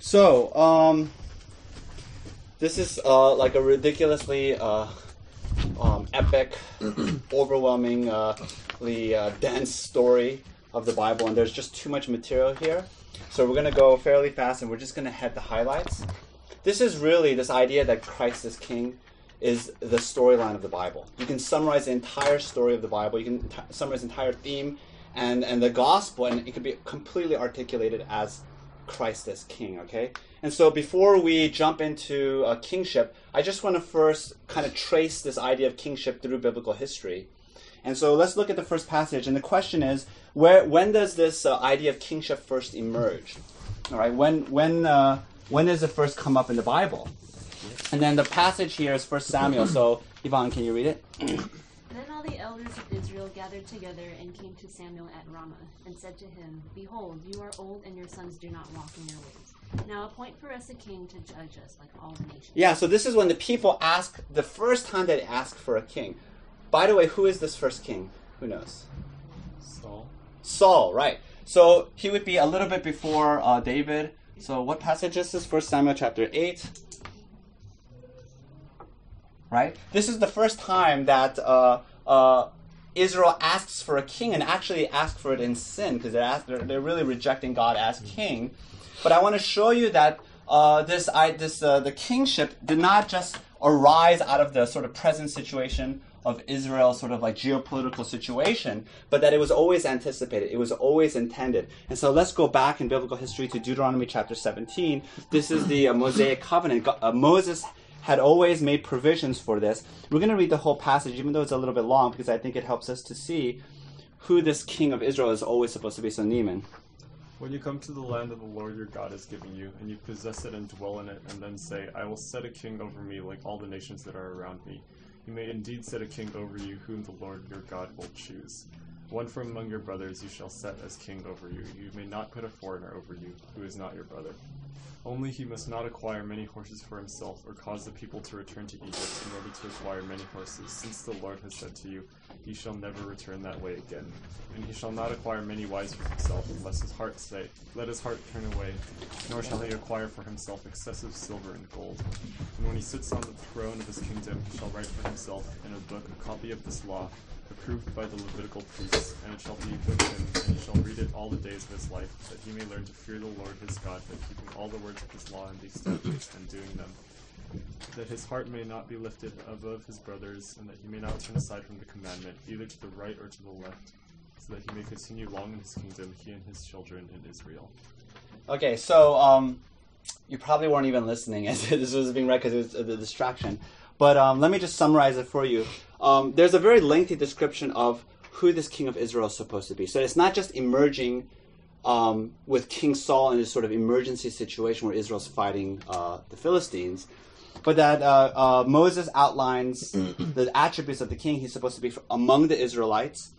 So, um, this is uh, like a ridiculously uh, um, epic, overwhelmingly uh, dense story of the Bible, and there's just too much material here. So we're going to go fairly fast, and we're just going to head the highlights. This is really this idea that Christ is King is the storyline of the Bible. You can summarize the entire story of the Bible. You can t- summarize the entire theme and, and the gospel, and it could be completely articulated as Christ as King. Okay, and so before we jump into uh, kingship, I just want to first kind of trace this idea of kingship through biblical history. And so let's look at the first passage. And the question is, where when does this uh, idea of kingship first emerge? All right, when when uh, when does it first come up in the Bible? And then the passage here is First Samuel. So Yvonne, can you read it? Then all the elders of Israel gathered together and came to Samuel at Ramah, and said to him, Behold, you are old, and your sons do not walk in your ways. Now appoint for us a king to judge us like all the nations. Yeah. So this is when the people ask the first time they ask for a king. By the way, who is this first king? Who knows? Saul. Saul, right? So he would be a little bit before uh, David. So what passage is this? First Samuel chapter eight. Right. This is the first time that uh, uh, Israel asks for a king, and actually asks for it in sin because they're, they're they're really rejecting God as king. But I want to show you that uh, this I, this uh, the kingship did not just arise out of the sort of present situation of Israel's sort of like geopolitical situation, but that it was always anticipated, it was always intended. And so let's go back in biblical history to Deuteronomy chapter 17. This is the uh, Mosaic covenant. Uh, Moses had always made provisions for this. We're going to read the whole passage, even though it's a little bit long, because I think it helps us to see who this king of Israel is always supposed to be. So Neiman. When you come to the land of the Lord your God is giving you, and you possess it and dwell in it, and then say, I will set a king over me like all the nations that are around me, you may indeed set a king over you, whom the Lord your God will choose. One from among your brothers you shall set as king over you. You may not put a foreigner over you, who is not your brother. Only he must not acquire many horses for himself, or cause the people to return to Egypt in order to acquire many horses, since the Lord has said to you, He shall never return that way again. And he shall not acquire many wives for himself, unless his heart say, Let his heart turn away, nor shall he acquire for himself excessive silver and gold. And when he sits on the throne of his kingdom, he shall write for himself in a book a copy of this law, approved by the Levitical priests, and it shall be with him, and he shall read it all the days of his life, that he may learn to fear the Lord his God by keeping all the words of his law and these statutes and doing them. That his heart may not be lifted above his brothers, and that he may not turn aside from the commandment, either to the right or to the left, so that he may continue long in his kingdom, he and his children in Israel. Okay, so um, you probably weren't even listening as this was being read because it was a distraction. But um, let me just summarize it for you. Um, there's a very lengthy description of who this king of Israel is supposed to be. So it's not just emerging um, with King Saul in this sort of emergency situation where Israel's fighting uh, the Philistines, but that uh, uh, Moses outlines the attributes of the king. He's supposed to be among the Israelites.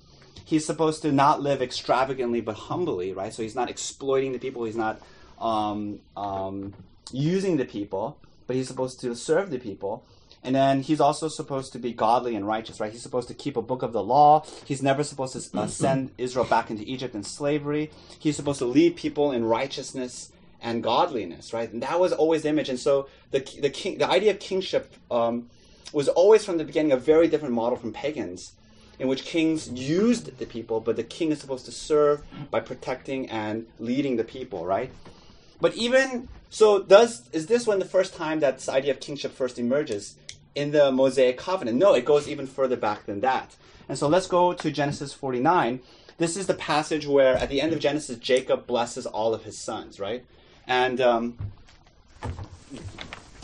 He's supposed to not live extravagantly but humbly, right? So he's not exploiting the people. He's not um, um, using the people, but he's supposed to serve the people. And then he's also supposed to be godly and righteous, right? He's supposed to keep a book of the law. He's never supposed to uh, send Israel back into Egypt in slavery. He's supposed to lead people in righteousness and godliness, right? And that was always the image. And so the the king, the idea of kingship um, was always from the beginning a very different model from pagans, in which kings used the people, but the king is supposed to serve by protecting and leading the people, right? But even so, does is this when the first time that this idea of kingship first emerges in the Mosaic covenant? No, it goes even further back than that. And so let's go to Genesis 49. This is the passage where, at the end of Genesis, Jacob blesses all of his sons, right? And um,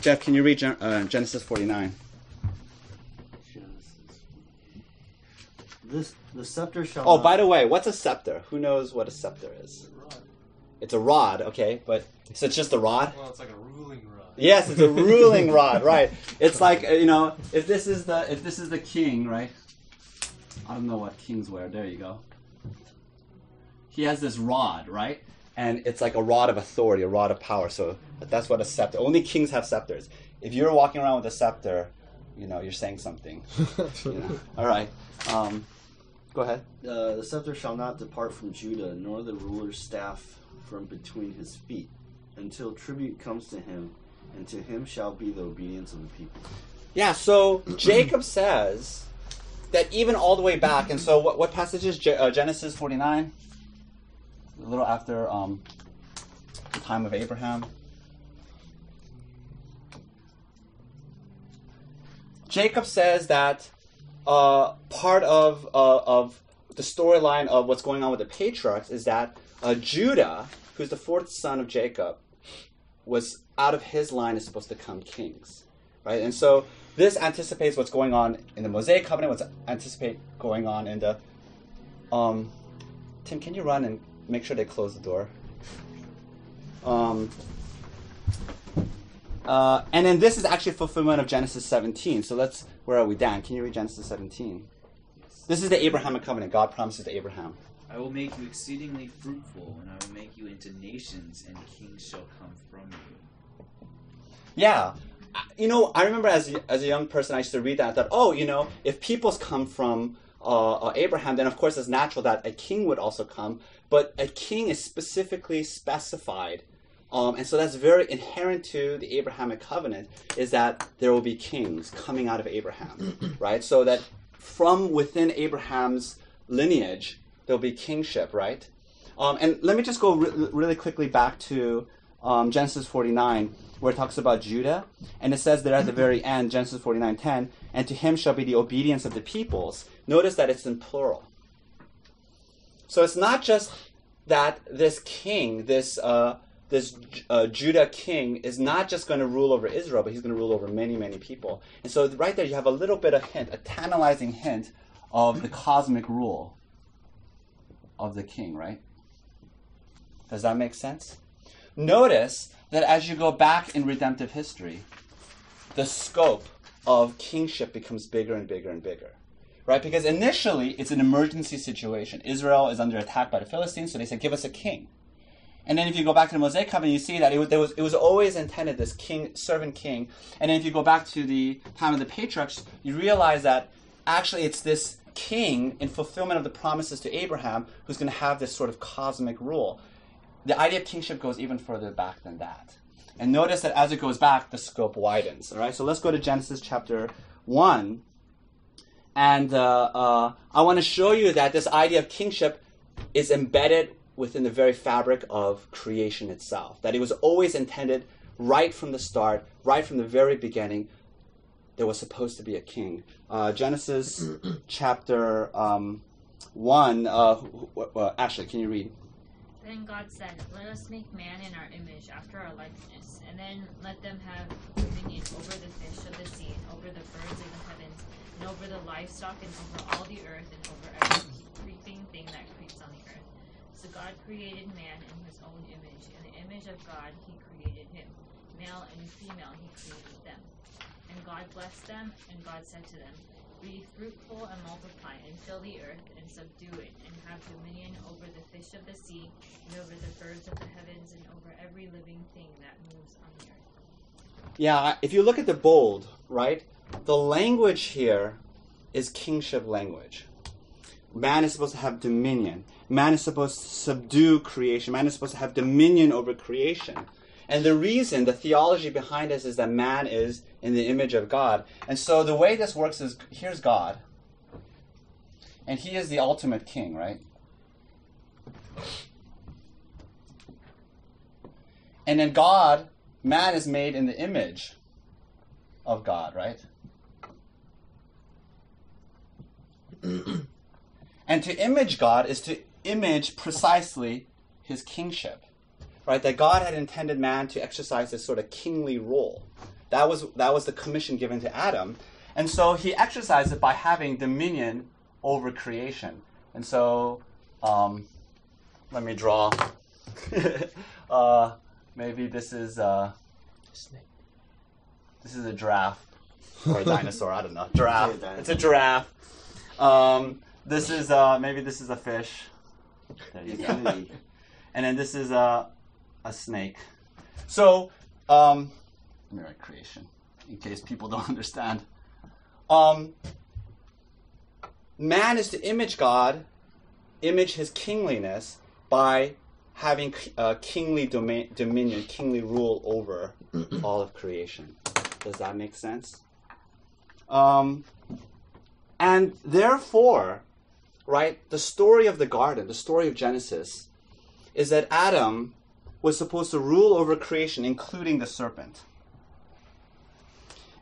Jeff, can you read Gen- uh, Genesis 49? Genesis. This the scepter shall. Oh, not- by the way, what's a scepter? Who knows what a scepter is? It's a rod, okay, but so it's just a rod. Well, it's like a ruling rod. Yes, it's a ruling rod, right? It's like uh, you know, if this is the if this is the king, right? I don't know what kings wear. There you go. He has this rod, right? And it's like a rod of authority, a rod of power. So that's what a scepter. Only kings have scepters. If you're walking around with a scepter, you know you're saying something. you know? All right. Um, go ahead. Uh, the scepter shall not depart from Judah, nor the ruler's staff from between his feet, until tribute comes to him, and to him shall be the obedience of the people. Yeah, so Jacob says that even all the way back, and so what, what passage is uh, Genesis 49? A little after um, the time of Abraham. Jacob says that uh, part of, uh, of the storyline of what's going on with the patriarchs is that uh, Judah, who's the fourth son of Jacob, was out of his line is supposed to come kings, right? And so this anticipates what's going on in the Mosaic covenant. What's anticipate going on in the um, Tim, can you run and make sure they close the door? Um, uh, and then this is actually fulfillment of Genesis 17. So let's, where are we, Dan? Can you read Genesis 17? This is the Abrahamic covenant. God promises to Abraham. I will make you exceedingly fruitful, and I will make you into nations, and kings shall come from you. Yeah. You know, I remember as a, as a young person, I used to read that. I thought, oh, you know, if peoples come from uh, uh, Abraham, then of course it's natural that a king would also come. But a king is specifically specified. Um, and so that's very inherent to the Abrahamic covenant is that there will be kings coming out of Abraham, right? So that from within Abraham's lineage, there'll be kingship, right? Um, and let me just go re- really quickly back to um, Genesis 49, where it talks about Judah, and it says there at the very end, Genesis 49:10, and to him shall be the obedience of the peoples. Notice that it's in plural. So it's not just that this king, this uh, this uh, Judah king, is not just going to rule over Israel, but he's going to rule over many, many people. And so right there, you have a little bit of hint, a tantalizing hint of the cosmic rule of the king, right? Does that make sense? Notice that as you go back in redemptive history, the scope of kingship becomes bigger and bigger and bigger. Right? Because initially it's an emergency situation. Israel is under attack by the Philistines, so they said, Give us a king. And then if you go back to the Mosaic covenant, you see that it was, was, it was always intended this king, servant king. And then if you go back to the time of the patriarchs, you realize that actually it's this king in fulfillment of the promises to Abraham who's going to have this sort of cosmic rule. The idea of kingship goes even further back than that. And notice that as it goes back, the scope widens. All right, so let's go to Genesis chapter 1. And uh, uh, I want to show you that this idea of kingship is embedded within the very fabric of creation itself. That it was always intended right from the start, right from the very beginning, there was supposed to be a king. Uh, Genesis chapter um, 1. Uh, wh- wh- uh, Ashley, can you read? Then God said, Let us make man in our image, after our likeness, and then let them have dominion over the fish of the sea, and over the birds of the heavens, and over the livestock, and over all the earth, and over every creeping thing that creeps on the earth. So God created man in his own image. In the image of God he created him. Male and female he created them. And God blessed them, and God said to them, Be fruitful and multiply, and fill the earth, and subdue it, and have dominion over the fish of the sea, and over the birds of the heavens, and over every living thing that moves on the earth. Yeah, if you look at the bold, right, the language here is kingship language. Man is supposed to have dominion. Man is supposed to subdue creation. Man is supposed to have dominion over creation. And the reason, the theology behind this is that man is in the image of God. And so the way this works is here's God. And he is the ultimate king, right? And then God, man is made in the image of God, right? and to image God is to image precisely his kingship. Right? That God had intended man to exercise this sort of kingly role. That was that was the commission given to Adam. And so he exercised it by having dominion over creation. And so um, let me draw. uh, maybe this is a snake. this is a giraffe or a dinosaur. I don't know. Giraffe. It's a giraffe. Um, this is uh, maybe this is a fish. There you go. And then this is a a snake. So um, let me write creation in case people don't understand. Um, man is to image God, image His kingliness by having uh, kingly domain, dominion, kingly rule over all of creation. Does that make sense? Um, and therefore, right, the story of the garden, the story of Genesis, is that Adam was supposed to rule over creation, including the serpent.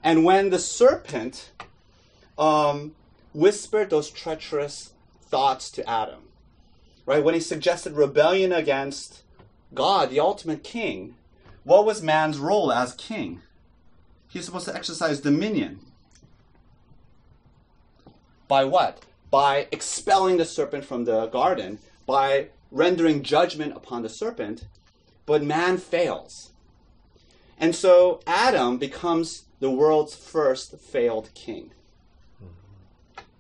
And when the serpent um, whispered those treacherous thoughts to Adam, right, when he suggested rebellion against God, the ultimate king, what was man's role as king? He's supposed to exercise dominion. By what? By expelling the serpent from the garden, by rendering judgment upon the serpent, but man fails. And so Adam becomes the world's first failed king.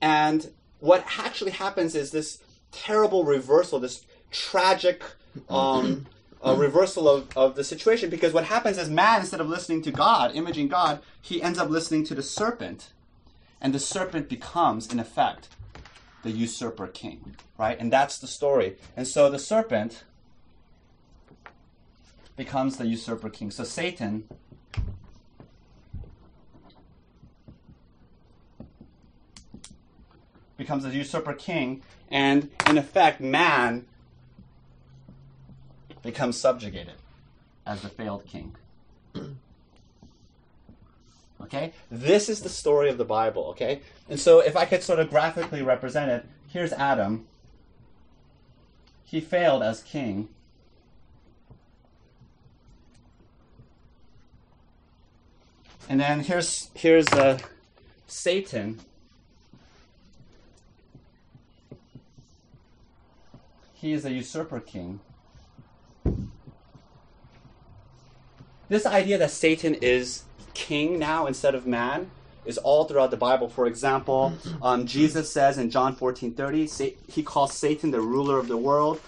And what actually happens is this terrible reversal, this tragic um, reversal of, of the situation, because what happens is man, instead of listening to God, imaging God, he ends up listening to the serpent. And the serpent becomes, in effect, the usurper king, right? And that's the story. And so the serpent becomes the usurper king. So Satan becomes a usurper king, and in effect, man becomes subjugated as the failed king. Okay? This is the story of the Bible, okay? And so if I could sort of graphically represent it, here's Adam. He failed as king. And then here's here's uh, Satan. He is a usurper king. This idea that Satan is king now instead of man is all throughout the Bible. For example, um, Jesus says in John 14 30, he calls Satan the ruler of the world.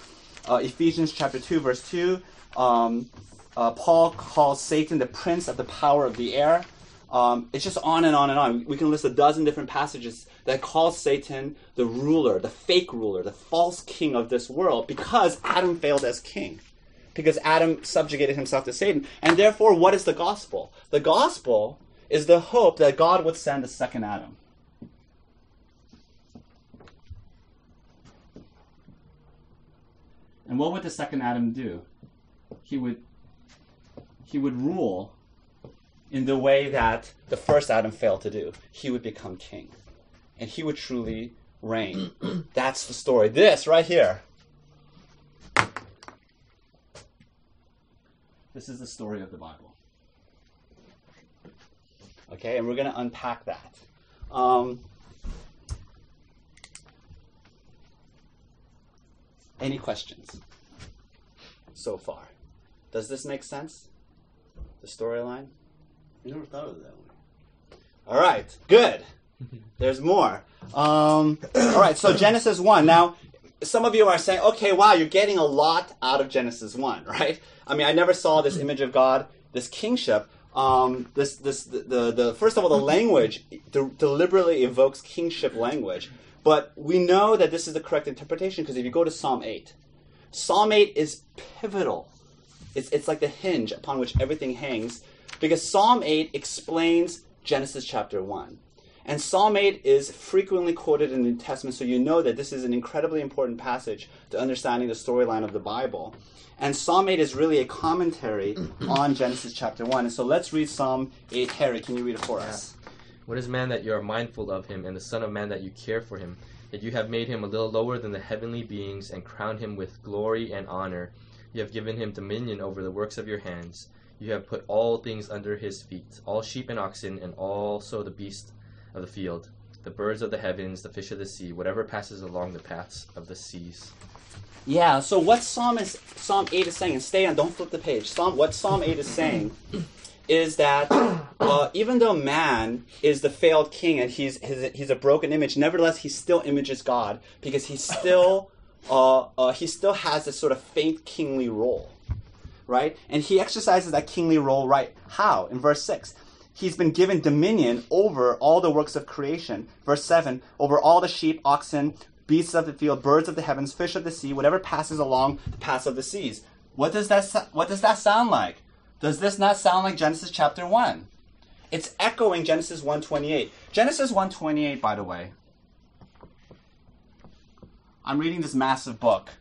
Uh, Ephesians chapter 2, verse 2, um, uh, Paul calls Satan the prince of the power of the air. Um, it's just on and on and on. We can list a dozen different passages that call Satan the ruler, the fake ruler, the false king of this world because Adam failed as king because Adam subjugated himself to Satan. And therefore, what is the gospel? The gospel is the hope that God would send a second Adam. And what would the second Adam do? He would he would rule in the way that the first Adam failed to do. He would become king. And he would truly reign. That's the story. This right here This is the story of the Bible. Okay, and we're going to unpack that. Um, any questions so far? Does this make sense? The storyline? I never thought of it that way. All right, good. There's more. Um, all right, so Genesis 1. Now, some of you are saying, okay, wow, you're getting a lot out of Genesis 1, right? I mean, I never saw this image of God, this kingship. Um, this, this, the, the, the, first of all, the language de- deliberately evokes kingship language. But we know that this is the correct interpretation because if you go to Psalm 8, Psalm 8 is pivotal. It's, it's like the hinge upon which everything hangs because Psalm 8 explains Genesis chapter 1. And Psalm 8 is frequently quoted in the New Testament, so you know that this is an incredibly important passage to understanding the storyline of the Bible. And Psalm 8 is really a commentary on Genesis chapter 1. And so let's read Psalm 8. Harry, can you read it for us? What is man that you are mindful of him, and the Son of Man that you care for him? That you have made him a little lower than the heavenly beings, and crowned him with glory and honor. You have given him dominion over the works of your hands. You have put all things under his feet, all sheep and oxen, and also the beasts of the field, the birds of the heavens, the fish of the sea, whatever passes along the paths of the seas. Yeah, so what Psalm is Psalm 8 is saying, and stay on, don't flip the page. Psalm what Psalm 8 is saying is that uh, even though man is the failed king and he's he's, he's a broken image, nevertheless he still images God because he still uh, uh, he still has this sort of faint kingly role, right? And he exercises that kingly role right how in verse six. He's been given dominion over all the works of creation. Verse 7 over all the sheep, oxen, beasts of the field, birds of the heavens, fish of the sea, whatever passes along the paths of the seas. What does that what does that sound like? Does this not sound like Genesis chapter 1? It's echoing Genesis 1:28. Genesis 1:28 by the way. I'm reading this massive book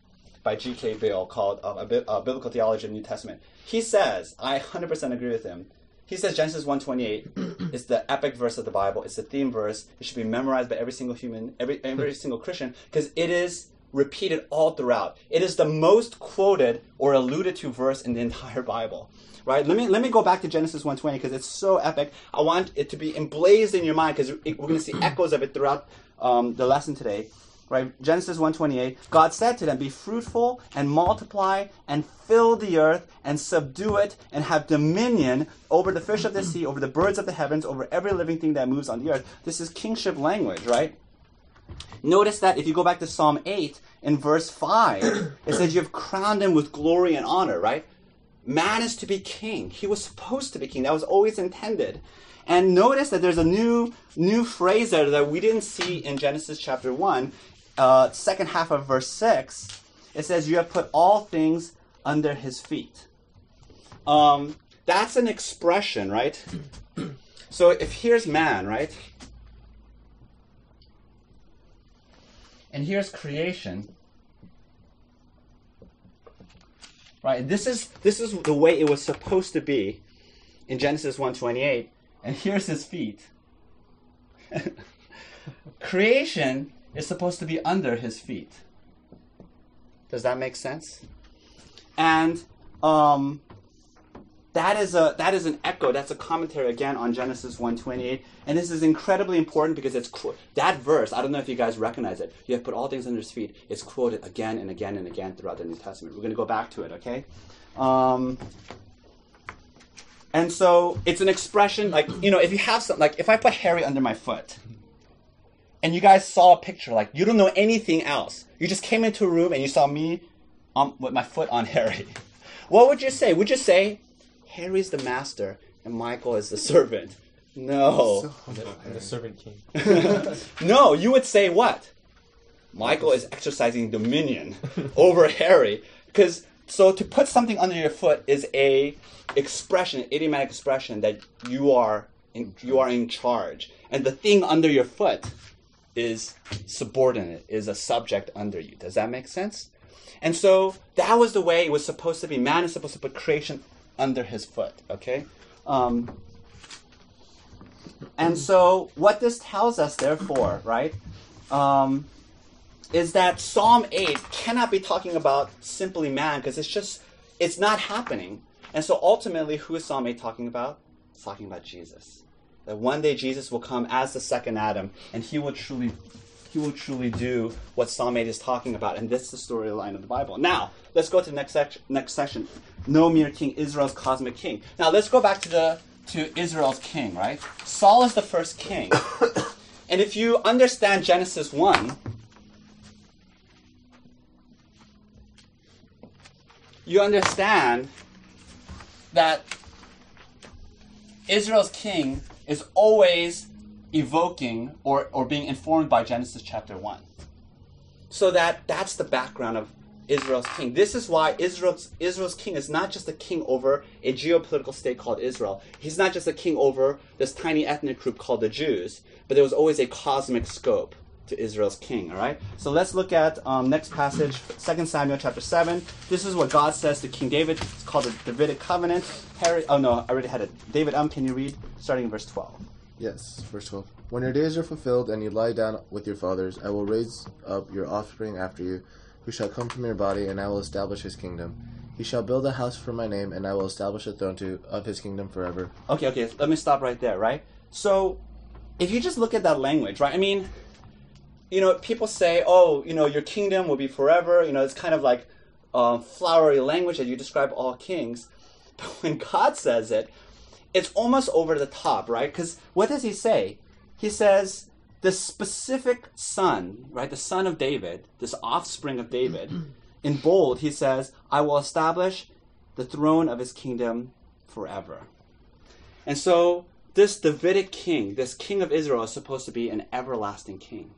by G.K. Beale called uh, uh, Biblical Theology of the New Testament. He says, I 100% agree with him. He says Genesis 1:28 is the epic verse of the Bible. It's the theme verse. It should be memorized by every single human, every every single Christian, because it is repeated all throughout. It is the most quoted or alluded to verse in the entire Bible. Right? Let me let me go back to Genesis 1:20 because it's so epic. I want it to be emblazed in your mind because we're going to see echoes of it throughout um, the lesson today right? Genesis 128 god said to them be fruitful and multiply and fill the earth and subdue it and have dominion over the fish of the sea over the birds of the heavens over every living thing that moves on the earth. This is kingship language right? Notice that if you go back to psalm 8 in verse 5 it says you have crowned him with glory and honor right? Man is to be king. He was supposed to be king. That was always intended. And notice that there's a new new phrase there that we didn't see in genesis chapter 1 uh, second half of verse 6, it says, You have put all things under his feet. Um, that's an expression, right? So if here's man, right? And here's creation. Right? This is this is the way it was supposed to be in Genesis 1:28, and here's his feet. creation is supposed to be under his feet. Does that make sense? And um, that is a that is an echo. That's a commentary again on Genesis 1:28, and this is incredibly important because it's that verse. I don't know if you guys recognize it. You have put all things under his feet. It's quoted again and again and again throughout the New Testament. We're going to go back to it, okay? Um, and so it's an expression like you know if you have something like if I put Harry under my foot and you guys saw a picture, like you don't know anything else. You just came into a room and you saw me um, with my foot on Harry. What would you say? Would you say Harry's the master and Michael is the servant? No. the servant king. no, you would say what? Michael is exercising dominion over Harry. Because so to put something under your foot is a expression, an idiomatic expression that you are in, you are in charge, and the thing under your foot is subordinate, is a subject under you. Does that make sense? And so that was the way it was supposed to be. Man is supposed to put creation under his foot. Okay. Um, and so what this tells us, therefore, right, um, is that Psalm eight cannot be talking about simply man because it's just it's not happening. And so ultimately, who is Psalm eight talking about? It's talking about Jesus that one day Jesus will come as the second Adam, and he will truly, he will truly do what Psalm 8 is talking about, and this is the storyline of the Bible. Now, let's go to the next section. Next section, no mere king, Israel's cosmic king. Now, let's go back to the to Israel's king. Right, Saul is the first king, and if you understand Genesis one. You understand that Israel's king is always evoking or, or being informed by Genesis chapter 1. So that that's the background of Israel's king. This is why Israel's Israel's king is not just a king over a geopolitical state called Israel. He's not just a king over this tiny ethnic group called the Jews, but there was always a cosmic scope to Israel's king. All right. So let's look at um, next passage, 2 Samuel chapter seven. This is what God says to King David. It's called the Davidic covenant. Harry, oh no, I already had it. David, um, can you read starting in verse 12? Yes, verse 12. When your days are fulfilled and you lie down with your fathers, I will raise up your offspring after you, who shall come from your body, and I will establish his kingdom. He shall build a house for my name, and I will establish a throne to, of his kingdom forever. Okay, okay, let me stop right there, right? So, if you just look at that language, right? I mean, you know, people say, oh, you know, your kingdom will be forever. You know, it's kind of like uh, flowery language that you describe all kings. But when God says it, it's almost over the top, right? Because what does he say? He says, the specific son, right, the son of David, this offspring of David, in bold, he says, I will establish the throne of his kingdom forever. And so, this Davidic king, this king of Israel, is supposed to be an everlasting king.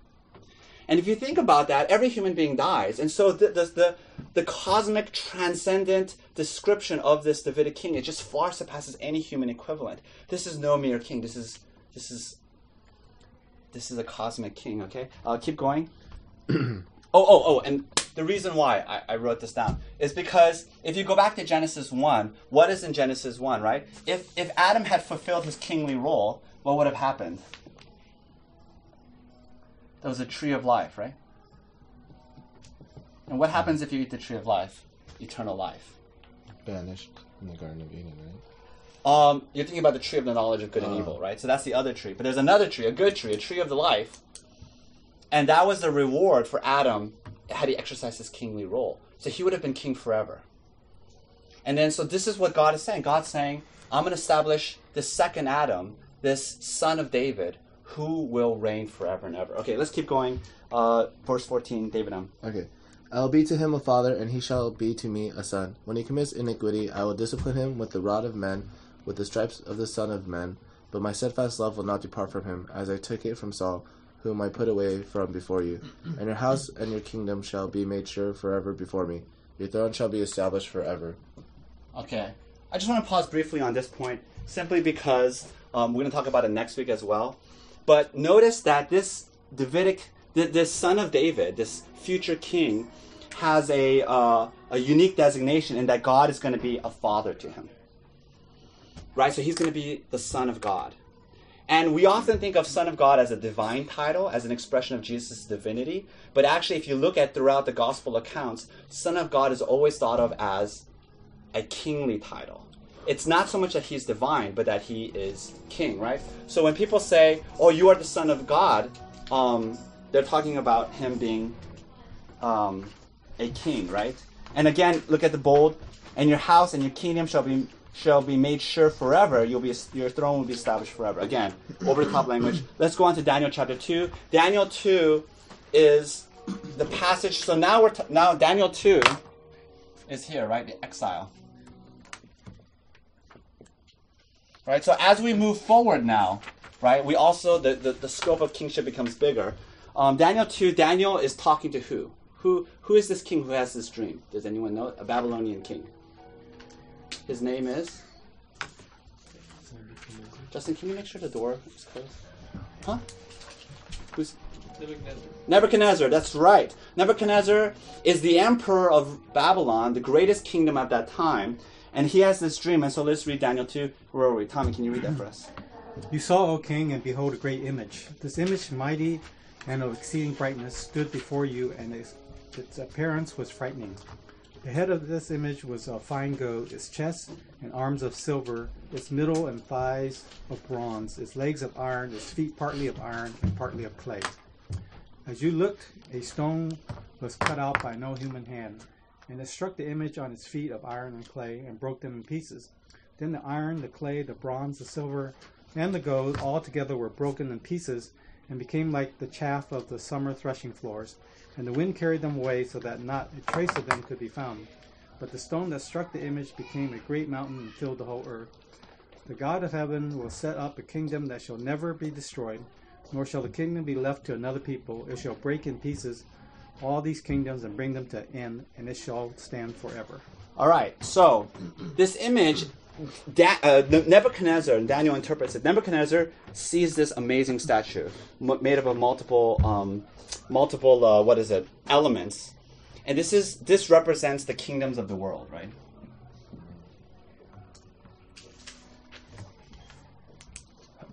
And if you think about that, every human being dies. And so the, the, the, the cosmic transcendent description of this Davidic king, it just far surpasses any human equivalent. This is no mere king. This is, this is, this is a cosmic king, okay? Uh, keep going. oh, oh, oh, and the reason why I, I wrote this down is because if you go back to Genesis 1, what is in Genesis 1, right? If, if Adam had fulfilled his kingly role, what would have happened? There was a tree of life, right? And what happens if you eat the tree of life? Eternal life. Banished in the Garden of Eden, right? Um, you're thinking about the tree of the knowledge of good and Oh. evil, right? So that's the other tree. But there's another tree, a good tree, a tree of the life. And that was the reward for Adam had he exercised his kingly role. So he would have been king forever. And then, so this is what God is saying. God's saying, I'm going to establish this second Adam, this son of David, who will reign forever and ever. Okay, let's keep going. Uh, verse 14, David M. Okay. I will be to him a father, and he shall be to me a son. When he commits iniquity, I will discipline him with the rod of men, with the stripes of the Son of Men. But my steadfast love will not depart from him, as I took it from Saul, whom I put away from before you. And your house and your kingdom shall be made sure forever before me. Your throne shall be established forever. Okay. I just want to pause briefly on this point, simply because um, we're going to talk about it next week as well. But notice that this Davidic, th- this son of David, this future king, has a, uh, a unique designation in that God is going to be a father to him. Right? So he's going to be the son of God. And we often think of Son of God as a divine title, as an expression of Jesus' divinity. But actually, if you look at throughout the gospel accounts, Son of God is always thought of as a kingly title. It's not so much that he's divine, but that he is king, right? So when people say, "Oh, you are the son of God," um, they're talking about him being um, a king, right? And again, look at the bold. And your house and your kingdom shall be shall be made sure forever. You'll be your throne will be established forever. Again, over the top language. Let's go on to Daniel chapter two. Daniel two is the passage. So now we're t- now Daniel two is here, right? The exile. Right? So as we move forward now, right, we also, the, the, the scope of kingship becomes bigger. Um, Daniel 2, Daniel is talking to who? Who who is this king who has this dream? Does anyone know? A Babylonian king. His name is Justin, can you make sure the door is closed? Huh? Who's Nebuchadnezzar, Nebuchadnezzar, that's right. Nebuchadnezzar is the emperor of Babylon, the greatest kingdom at that time, and he has this dream. And so let's read Daniel 2. Where are we? Tommy, can you read that for us? You saw, O king, and behold a great image. This image, mighty and of exceeding brightness, stood before you, and its, its appearance was frightening. The head of this image was of fine gold, its chest and arms of silver, its middle and thighs of bronze, its legs of iron, its feet partly of iron and partly of clay. As you looked, a stone was cut out by no human hand, and it struck the image on its feet of iron and clay and broke them in pieces. Then the iron, the clay, the bronze, the silver, and the gold all together were broken in pieces and became like the chaff of the summer threshing floors. And the wind carried them away so that not a trace of them could be found. But the stone that struck the image became a great mountain and filled the whole earth. The God of heaven will set up a kingdom that shall never be destroyed, nor shall the kingdom be left to another people. It shall break in pieces all these kingdoms and bring them to an end, and it shall stand forever. All right, so this image, da- uh, Nebuchadnezzar, and Daniel interprets it. Nebuchadnezzar sees this amazing statue m- made up of multiple, um, multiple, uh, what is it, elements, and this is this represents the kingdoms of the world, right?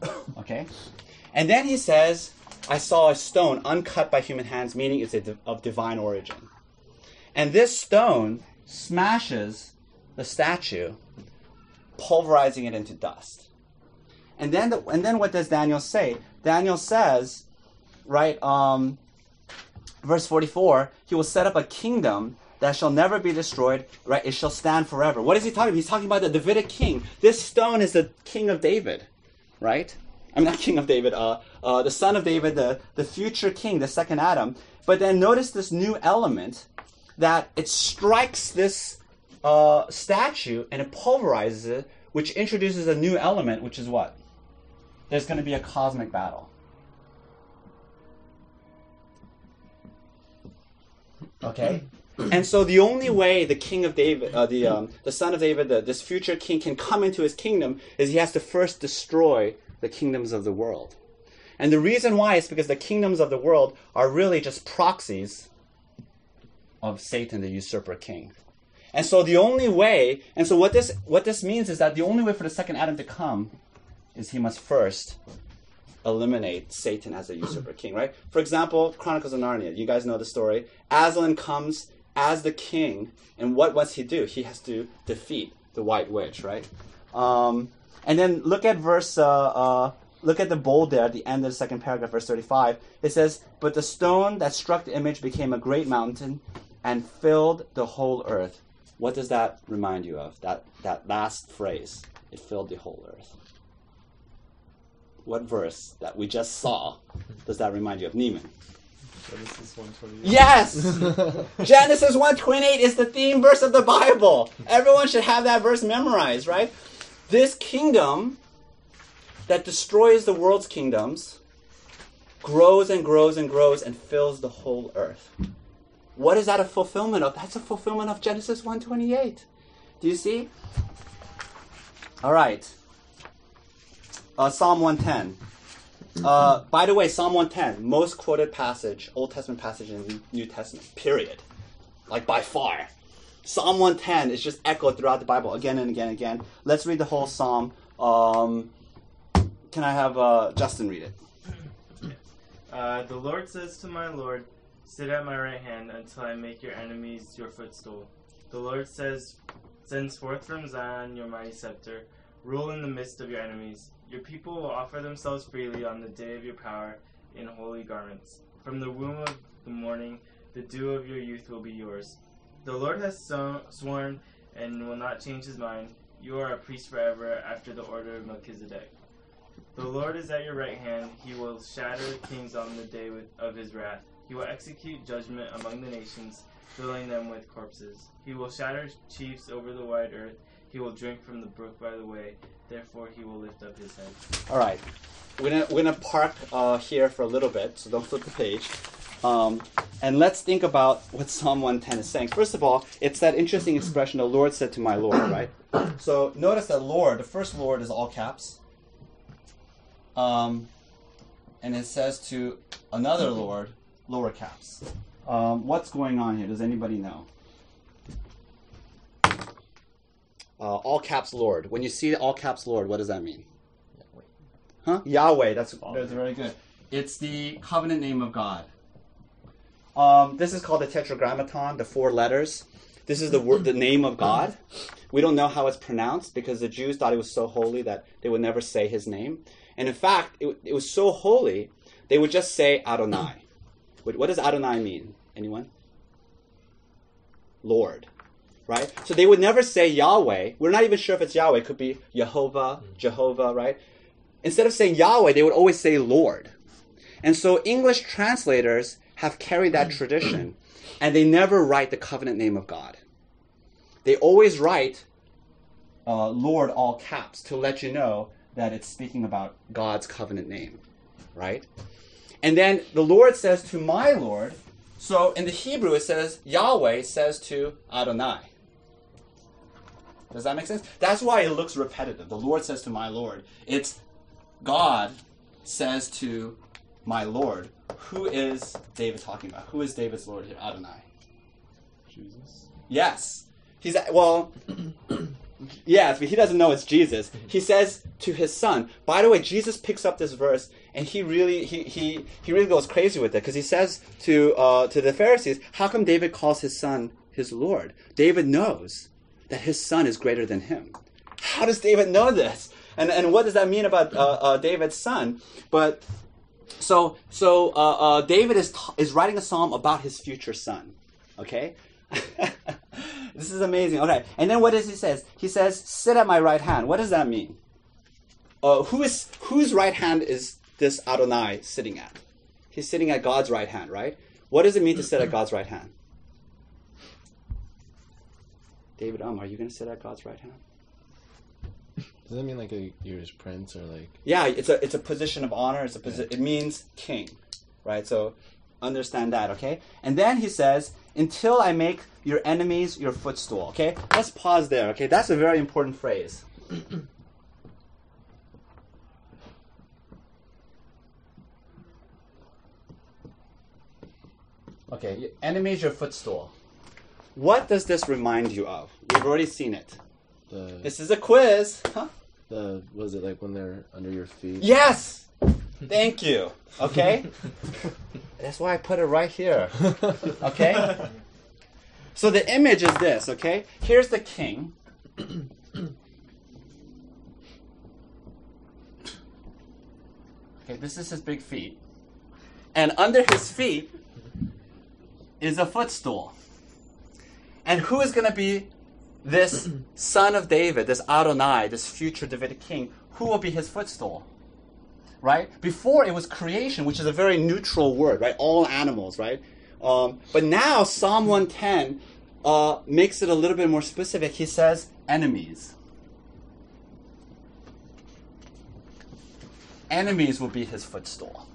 okay, and then he says, "I saw a stone uncut by human hands, meaning it's of divine origin." And this stone smashes the statue, pulverizing it into dust. And then, the, and then what does Daniel say? Daniel says, right, um, verse 44, he will set up a kingdom that shall never be destroyed, right? It shall stand forever. What is he talking about? He's talking about the Davidic king. This stone is the king of David, right? I mean, not king of David, uh, uh, the son of David, the, the future king, the second Adam. But then notice this new element that it strikes this uh, statue and it pulverizes it, which introduces a new element, which is what? There's going to be a cosmic battle. Okay, and so the only way the king of David, uh, the um, the son of David, the, this future king, can come into his kingdom is he has to first destroy the kingdoms of the world. And the reason why is because the kingdoms of the world are really just proxies of Satan, the usurper king. And so the only way, and so what this what this means is that the only way for the second Adam to come is he must first eliminate Satan as a usurper king, right? For example, Chronicles of Narnia. You guys know the story. Aslan comes as the king, and what must he do? He has to defeat the White Witch, right? Um, and then look at verse. Uh, uh, look at the bold there at the end of the second paragraph, verse thirty-five. It says, "But the stone that struck the image became a great mountain, and filled the whole earth." What does that remind you of? That that last phrase. It filled the whole earth. What verse that we just saw does that remind you of? Neiman. Genesis 128. Yes! Genesis 128 is the theme verse of the Bible. Everyone should have that verse memorized, right? This kingdom that destroys the world's kingdoms grows and grows and grows and fills the whole earth. What is that a fulfillment of? That's a fulfillment of Genesis 128. Do you see? All right. Uh, Psalm 110. Uh, by the way, Psalm 110, most quoted passage, Old Testament passage in New Testament, period. Like by far. Psalm 110 is just echoed throughout the Bible again and again and again. Let's read the whole psalm. Um, can I have uh, Justin read it? Uh, the Lord says to my Lord, Sit at my right hand until I make your enemies your footstool. The Lord says, Sends forth from Zion your mighty scepter. Rule in the midst of your enemies. Your people will offer themselves freely on the day of your power in holy garments. From the womb of the morning, the dew of your youth will be yours. The Lord has so- sworn and will not change his mind. You are a priest forever after the order of Melchizedek. The Lord is at your right hand. He will shatter kings on the day with, of his wrath. He will execute judgment among the nations, filling them with corpses. He will shatter chiefs over the wide earth. He will drink from the brook by the way. Therefore, he will lift up his head. All right. We're gonna, we're gonna park uh, here for a little bit, so don't flip the page. Um, and let's think about what Psalm 110 is saying. First of all, it's that interesting expression, the Lord said to my Lord, right? So notice that Lord, the first Lord is all caps. Um, and it says to another Lord, lower caps. Um, what's going on here? Does anybody know? Uh, all caps Lord. When you see all caps Lord, what does that mean? Huh? Yahweh. That's, that's very good. It's the covenant name of God. Um, this is called the Tetragrammaton, the four letters. This is the word, the name of God. We don't know how it's pronounced because the Jews thought it was so holy that they would never say His name. And in fact, it, it was so holy they would just say Adonai. What, what does Adonai mean? Anyone? Lord, right? So they would never say Yahweh. We're not even sure if it's Yahweh. It could be Jehovah, Jehovah, right? Instead of saying Yahweh, they would always say Lord. And so English translators have carried that tradition, and they never write the covenant name of God. They always write uh, Lord all caps to let you know that it's speaking about God's covenant name, right? And then the Lord says to my Lord. So in the Hebrew it says Yahweh says to Adonai. Does that make sense? That's why it looks repetitive. The Lord says to my Lord. It's God says to my Lord. Who is David talking about? Who is David's Lord here? Adonai. Jesus. Yes. He's well. Yes, but he doesn't know it's Jesus. He says to his son. By the way, Jesus picks up this verse and he really he he, he really goes crazy with it because he says to uh, to the Pharisees, "How come David calls his son his Lord? David knows that his son is greater than him. How does David know this? And and what does that mean about uh, uh, David's son? But so so uh, uh, David is t- is writing a psalm about his future son. Okay. this is amazing. Okay, and then what does he says? He says, "Sit at my right hand." What does that mean? Uh, who is whose right hand is this Adonai sitting at? He's sitting at God's right hand, right? What does it mean to sit at God's right hand? David, um, are you going to sit at God's right hand? Does that mean like a, you're his prince or like? Yeah, it's a it's a position of honor. It's a posi- it means king, right? So understand that, okay? And then he says, until I make your enemies your footstool. Okay? Let's pause there. Okay? That's a very important phrase. Okay, your enemies your footstool. What does this remind you of? We've already seen it. The, This is a quiz. Huh? the was it like when they're under your feet? Yes. Thank you. Okay. That's why I put it right here. Okay. So the image is this. Okay. Here's the king. Okay. This is his big feet, and under his feet is a footstool. And who is going to be this son of David, this Adonai, this future Davidic king? Who will be his footstool? Right? Before it was creation, which is a very neutral word, right? All animals, right? Um, but now Psalm 110 uh, makes it a little bit more specific. He says enemies. Enemies will be his footstool,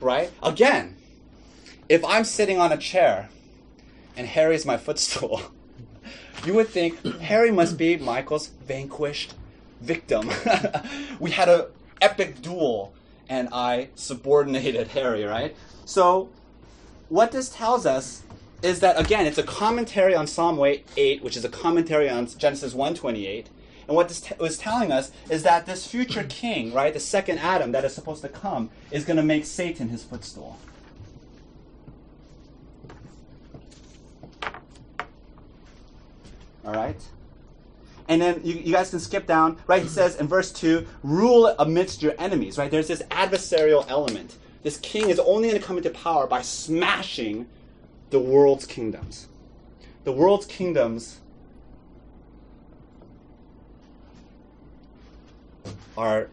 right? Again, if I'm sitting on a chair and Harry's my footstool, you would think Harry must be Michael's vanquished victim. we had a epic duel and I subordinated Harry, right? So what this tells us is that again, it's a commentary on Psalm 8, which is a commentary on Genesis 128. And what this t- was telling us is that this future king, right, the second Adam that is supposed to come, is going to make Satan his footstool. All right? And then you, you guys can skip down, right? He says in verse 2, rule amidst your enemies, right? There's this adversarial element. This king is only going to come into power by smashing the world's kingdoms. The world's kingdoms are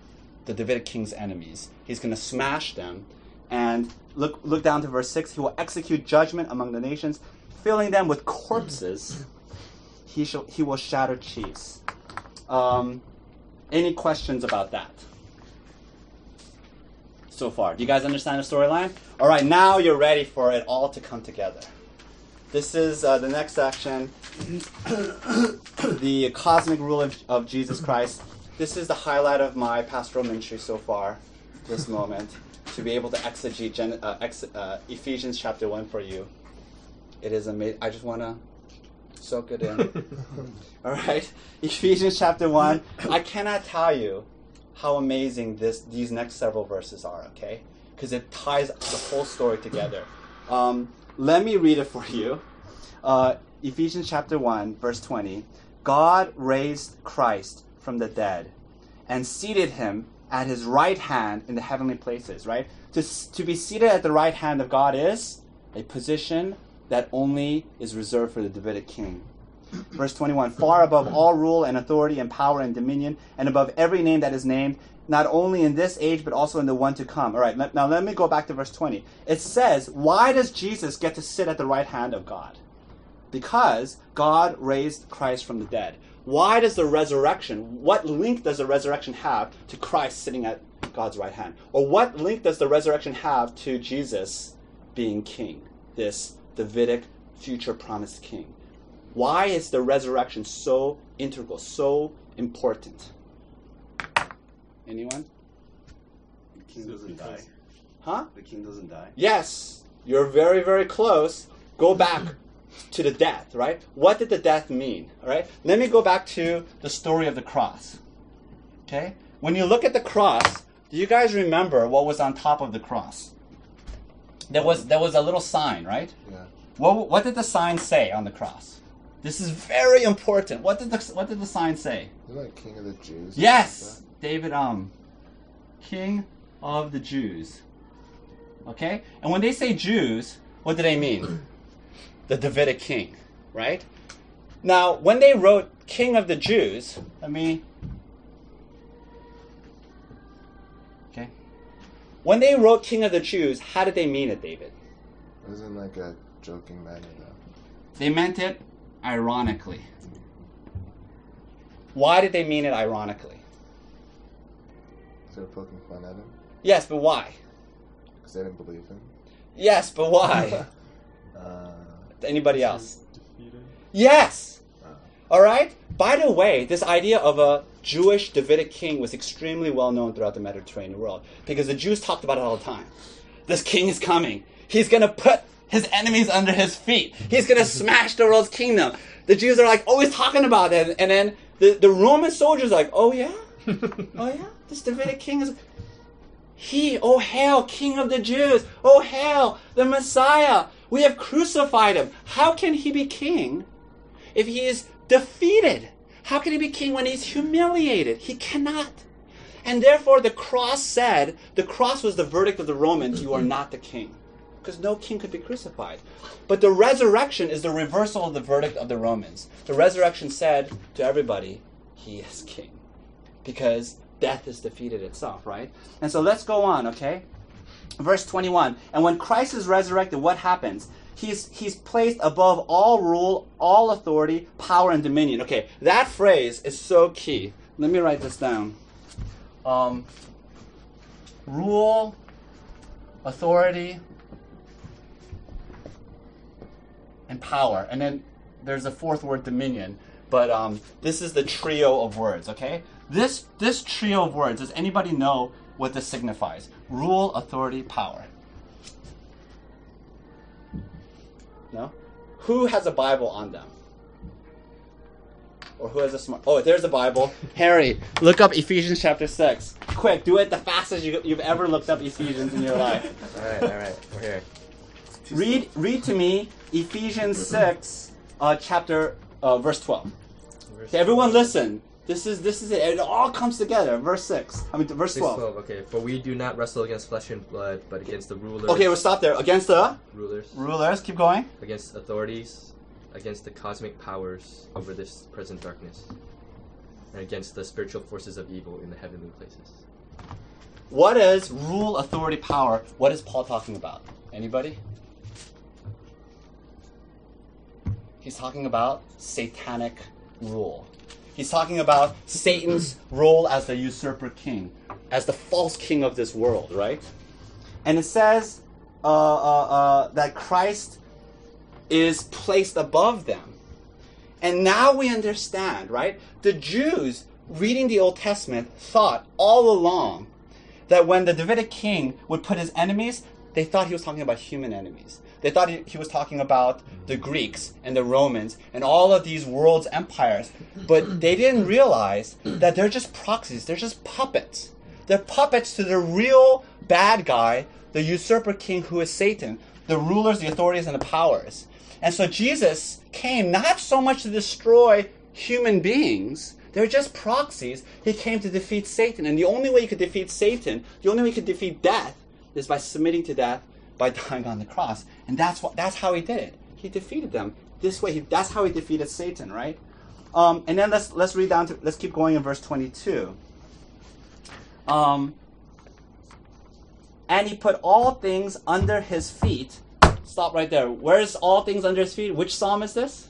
the Davidic king's enemies. He's going to smash them. And look, look down to verse 6. He will execute judgment among the nations, filling them with corpses he shall he will shatter chiefs. Um, any questions about that? So far, do you guys understand the storyline? All right, now you're ready for it all to come together. This is uh, the next section, the cosmic rule of, of Jesus Christ. This is the highlight of my pastoral ministry so far. This moment to be able to exegete Gen- uh, ex- uh, Ephesians chapter one for you. It is amazing. I just want to soak it in. All right, Ephesians chapter one. I cannot tell you how amazing this these next several verses are. Okay, because it ties the whole story together. Um, let me read it for you. Uh, Ephesians chapter one, verse twenty. God raised Christ from the dead and seated him at his right hand in the heavenly places. Right to to be seated at the right hand of God is a position that only is reserved for the Davidic king. Verse 21 Far above all rule and authority and power and dominion, and above every name that is named, not only in this age, but also in the one to come. All right, now let me go back to verse 20. It says, Why does Jesus get to sit at the right hand of God? Because God raised Christ from the dead. Why does the resurrection, what link does the resurrection have to Christ sitting at God's right hand? Or what link does the resurrection have to Jesus being king, this Davidic future promised king? Why is the resurrection so integral, so important? Anyone? The king doesn't die. Huh? The king doesn't die. Yes, you're very, very close. Go back to the death, right? What did the death mean? All right. Let me go back to the story of the cross. Okay. When you look at the cross, do you guys remember what was on top of the cross? There was there was a little sign, right? Yeah. What what did the sign say on the cross? This is very important. What did the what did the sign say? Isn't King of the Jews? Yes, David um King of the Jews. Okay? And when they say Jews, what do they mean? the Davidic king, right? Now, when they wrote King of the Jews, let me When they wrote King of the Jews, how did they mean it, David? It wasn't like a joking manner though. They meant it ironically. Why did they mean it ironically? They're poking fun at him Yes, but why? because they didn't believe him. Yes, but why? Uh, Anybody else? Defeated. Yes. All right. By the way, this idea of a Jewish Davidic king was extremely well known throughout the Mediterranean world because the Jews talked about it all the time. This king is coming. He's going to put his enemies under his feet. He's going to smash the world's kingdom. The Jews are like always talking about it, and then the, the Roman soldiers are like, oh yeah, oh yeah, this Davidic king is. He, oh hail, King of the Jews! Oh hail, the Messiah! We have crucified him. How can he be king if he is defeated? How can he be king when he's humiliated? He cannot. And therefore, the cross said, the cross was the verdict of the Romans, you are not the king. Because no king could be crucified. But the resurrection is the reversal of the verdict of the Romans. The resurrection said to everybody, he is king. Because death is defeated itself, right? And so let's go on, okay? Verse 21. And when Christ is resurrected, what happens? He's, he's placed above all rule, all authority, power, and dominion. Okay, that phrase is so key. Let me write this down. Um, rule, authority, and power. And then there's a fourth word, dominion. But um, this is the trio of words, okay? This, this trio of words, does anybody know what this signifies? Rule, authority, power. No? Who has a Bible on them? Or who has a smart? Oh, there's a Bible. Harry, look up Ephesians chapter six. Quick, do it the fastest you, you've ever looked up Ephesians in your life. All right, all right, we're here. Read, read to me Ephesians six, uh, chapter, uh, verse twelve. Okay, everyone, listen. This is this is it. It all comes together. Verse six. I mean, verse 6, twelve. 12, okay. For we do not wrestle against flesh and blood, but against the rulers. Okay, we'll stop there. Against the rulers, rulers. Keep going. against authorities, against the cosmic powers over this present darkness, and against the spiritual forces of evil in the heavenly places. What is rule, authority, power? What is Paul talking about? Anybody? He's talking about satanic rule. He's talking about Satan's role as the usurper king, as the false king of this world, right? And it says uh, uh, uh, that Christ is placed above them. And now we understand, right? The Jews reading the Old Testament thought all along that when the Davidic king would put his enemies, they thought he was talking about human enemies. They thought he, he was talking about the Greeks and the Romans and all of these world's empires. But they didn't realize that they're just proxies, they're just puppets. They're puppets to the real bad guy, the usurper king who is Satan, the rulers, the authorities, and the powers. And so Jesus came not so much to destroy human beings, they're just proxies. He came to defeat Satan. And the only way you could defeat Satan, the only way you could defeat death, is by submitting to death by dying on the cross. And that's what that's how he did it. He defeated them. This way, he, that's how he defeated Satan, right? Um, and then let's let's read down to let's keep going in verse 22. Um, and he put all things under his feet. Stop right there. Where's all things under his feet? Which psalm is this?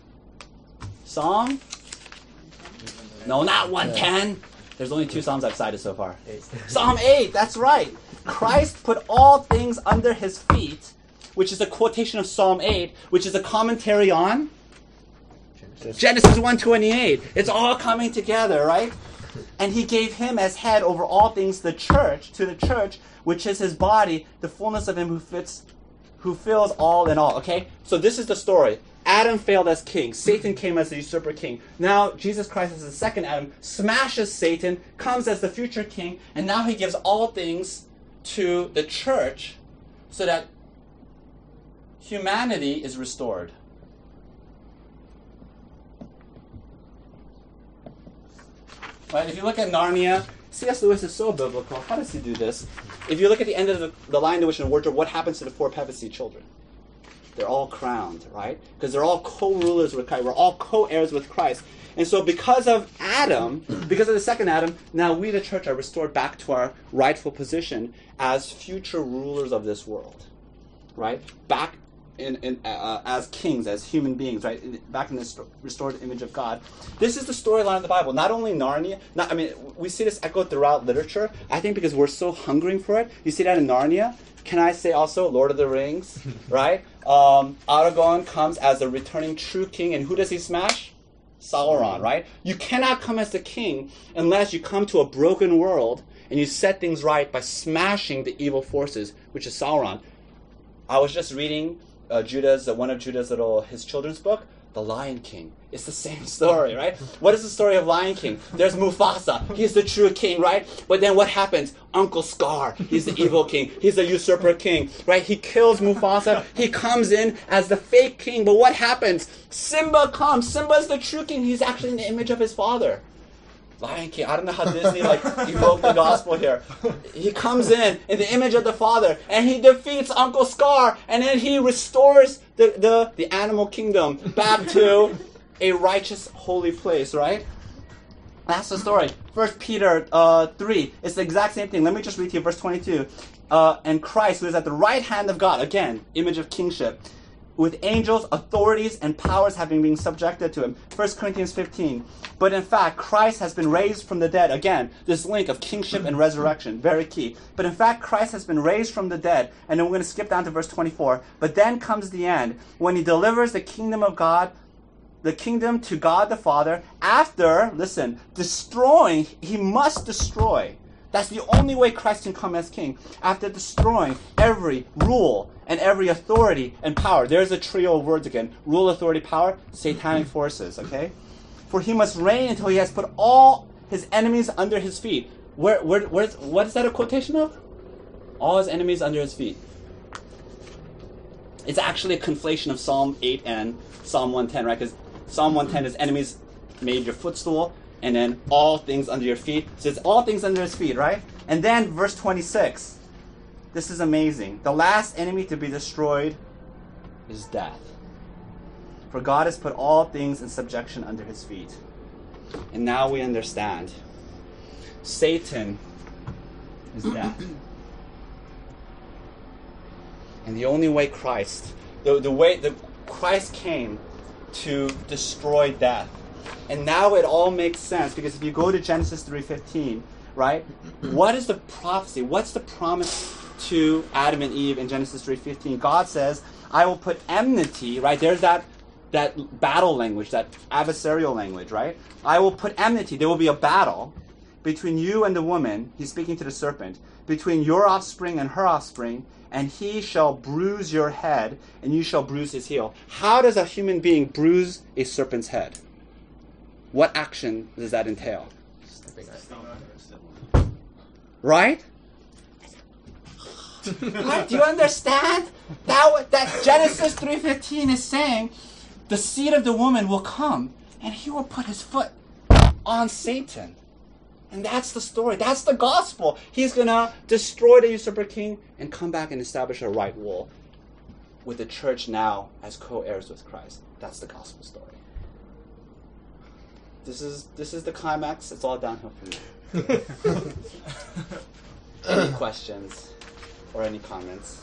Psalm? No, not 110. There's only two psalms I've cited so far. Psalm 8, that's right. Christ put all things under his feet, which is a quotation of Psalm 8, which is a commentary on Genesis 128. It's all coming together, right? And he gave him as head over all things the church, to the church, which is his body, the fullness of him who fits who fills all in all. Okay? So this is the story. Adam failed as king. Satan came as the usurper king. Now Jesus Christ as the second Adam smashes Satan, comes as the future king, and now he gives all things to the church so that humanity is restored. Right? If you look at Narnia, C.S. Lewis is so biblical. How does he do this? If you look at the end of the, the Lion, the Witch, and the Wardrobe, what happens to the four Pevensie children? They're all crowned, right? Because they're all co-rulers with Christ. We're all co-heirs with Christ. And so because of Adam, because of the second Adam, now we, the church, are restored back to our rightful position as future rulers of this world. Right? Back in, in uh, as kings, as human beings, right? In, back in the restored image of God. This is the storyline of the Bible. Not only Narnia. Not, I mean, we see this echoed throughout literature. I think because we're so hungering for it. You see that in Narnia. Can I say also Lord of the Rings, right? Um, Aragorn comes as the returning true king, and who does he smash? Sauron, right? You cannot come as the king unless you come to a broken world and you set things right by smashing the evil forces, which is Sauron. I was just reading uh, Judah's uh, one of Judah's little his children's book, The Lion King. It's the same story, right? What is the story of Lion King? There's Mufasa. He's the true king, right? But then what happens? Uncle Scar. He's the evil king. He's the usurper king, right? He kills Mufasa. He comes in as the fake king. But what happens? Simba comes. Simba's the true king. He's actually in the image of his father. Lion King. I don't know how Disney like evoked the gospel here. He comes in in the image of the Father, and he defeats Uncle Scar, and then he restores the the, the animal kingdom back to a righteous, holy place. Right? That's the story. First Peter uh, three. It's the exact same thing. Let me just read to you verse twenty-two. Uh, and Christ, who is at the right hand of God, again, image of kingship with angels, authorities, and powers having been subjected to him. 1 Corinthians 15. But in fact, Christ has been raised from the dead. Again, this link of kingship and resurrection, very key. But in fact, Christ has been raised from the dead. And then we're going to skip down to verse 24. But then comes the end, when he delivers the kingdom of God, the kingdom to God the Father, after, listen, destroying, he must destroy. That's the only way Christ can come as king. After destroying every rule and every authority and power. There's a trio of words again rule, authority, power, satanic forces, okay? For he must reign until he has put all his enemies under his feet. Where, where, where's, what is that a quotation of? All his enemies under his feet. It's actually a conflation of Psalm 8 and Psalm 110, right? Because Psalm 110 is enemies made your footstool, and then all things under your feet. So it's all things under his feet, right? And then verse 26. This is amazing. The last enemy to be destroyed is death. For God has put all things in subjection under his feet. And now we understand. Satan is death. And the only way Christ, the, the way the Christ came to destroy death. And now it all makes sense because if you go to Genesis 3:15, right? What is the prophecy? What's the promise to Adam and Eve in Genesis 3:15? God says, "I will put enmity," right? There's that that battle language, that adversarial language, right? I will put enmity. There will be a battle between you and the woman. He's speaking to the serpent. Between your offspring and her offspring, and he shall bruise your head, and you shall bruise his heel. How does a human being bruise a serpent's head? What action does that entail? Right? right? Do you understand? That that Genesis 3:15 is saying the seed of the woman will come and he will put his foot on Satan. And that's the story. That's the gospel. He's going to destroy the usurper king and come back and establish a right rule with the church now as co-heirs with Christ. That's the gospel story. This is this is the climax. It's all downhill from here. any questions or any comments?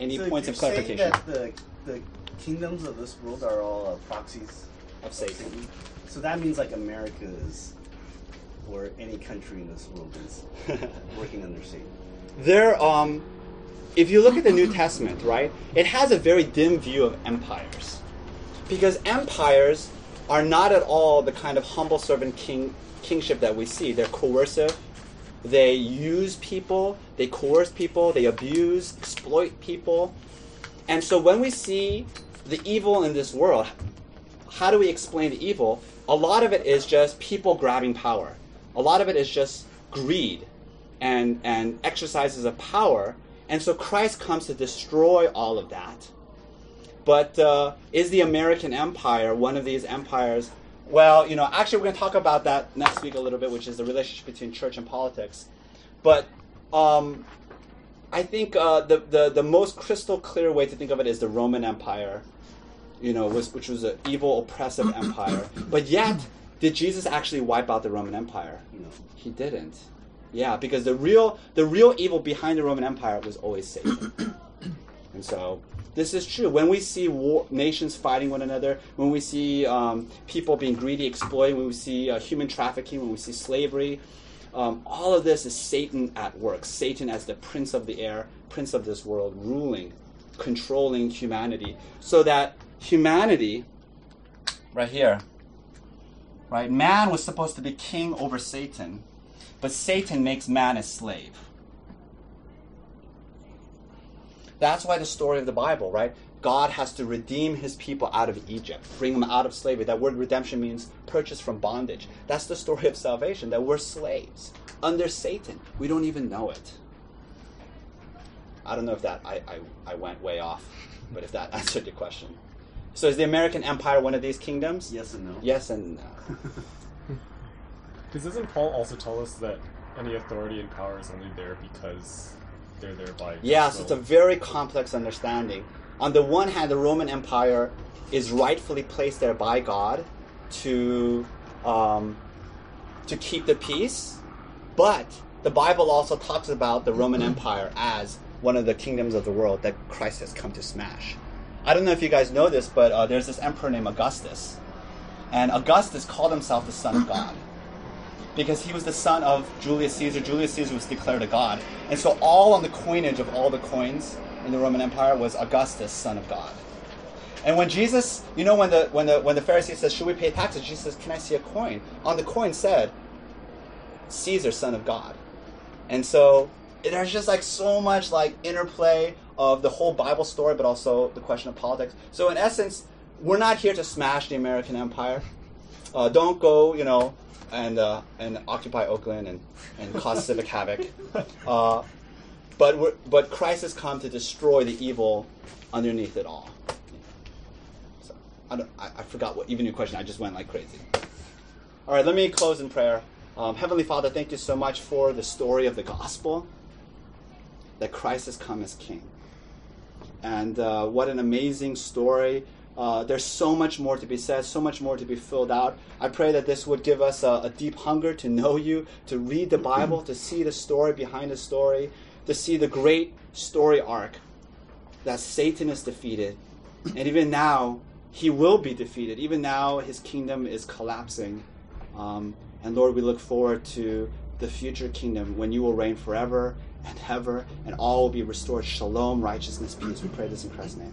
Any So if points you're of clarification Saying that the the kingdoms of this world are all uh, proxies of Satan? So that means like America is, or any country in this world is working under Satan. There, um, if you look at the New Testament, right, it has a very dim view of empires, because empires are not at all the kind of humble servant king kingship that we see. They're coercive. They use people. They coerce people. They abuse, exploit people. And so when we see the evil in this world, how do we explain the evil? A lot of it is just people grabbing power. A lot of it is just greed and, and exercises of power. And so Christ comes to destroy all of that. But uh, is the American empire one of these empires? Well, you know, actually, we're going to talk about that next week a little bit, which is the relationship between church and politics. But um, I think uh, the, the, the most crystal clear way to think of it is the Roman Empire, you know, was, which was an evil, oppressive empire. But yet, did Jesus actually wipe out the Roman Empire? Know, He didn't. Yeah, because the real the real evil behind the Roman Empire was always Satan. and so this is true. When we see war, nations fighting one another, when we see um, people being greedy, exploiting, when we see uh, human trafficking, when we see slavery, um, all of this is Satan at work. Satan as the prince of the air, prince of this world, ruling, controlling humanity, so that humanity, right here, right, man was supposed to be king over Satan, but Satan makes man a slave. That's why the story of the Bible, right? God has to redeem his people out of Egypt, bring them out of slavery. That word redemption means purchase from bondage. That's the story of salvation, that we're slaves under Satan. We don't even know it. I don't know if that, I, I, I went way off, but if that answered your question. So is the American Empire one of these kingdoms? Yes and no. Yes and no. Because doesn't Paul also tell us that any authority and power is only there because they're there by Yeah, so it's a very complex understanding. On the one hand, the Roman Empire is rightfully placed there by God to um, to keep the peace, but the Bible also talks about the Roman Empire as one of the kingdoms of the world that Christ has come to smash. I don't know if you guys know this, but uh, there's this emperor named Augustus, and Augustus called himself the Son of God because he was the son of Julius Caesar. Julius Caesar was declared a god. And so all on the coinage of all the coins in the Roman Empire was Augustus, son of God. And when Jesus, you know when the when the when the Pharisee says, Should we pay taxes? Jesus says, Can I see a coin? On the coin said, Caesar, son of God. And so there's just like so much like interplay of the whole Bible story, but also the question of politics. So in essence, we're not here to smash the American Empire. Uh, don't go, you know, and uh, and occupy Oakland and, and cause civic havoc. Uh, but but Christ has come to destroy the evil underneath it all. So I, don't, I, I forgot what even your question. I just went like crazy. All right, let me close in prayer. Um, Heavenly Father, thank you so much for the story of the gospel that Christ has come as King. And uh, what an amazing story. Uh, there's so much more to be said, so much more to be filled out. I pray that this would give us a, a deep hunger to know you, to read the Bible, to see the story behind the story, to see the great story arc that Satan is defeated. And even now, he will be defeated. Even now, his kingdom is collapsing. Um, and Lord, we look forward to the future kingdom when you will reign forever and ever, and all will be restored. Shalom, righteousness, peace. We pray this in Christ's name.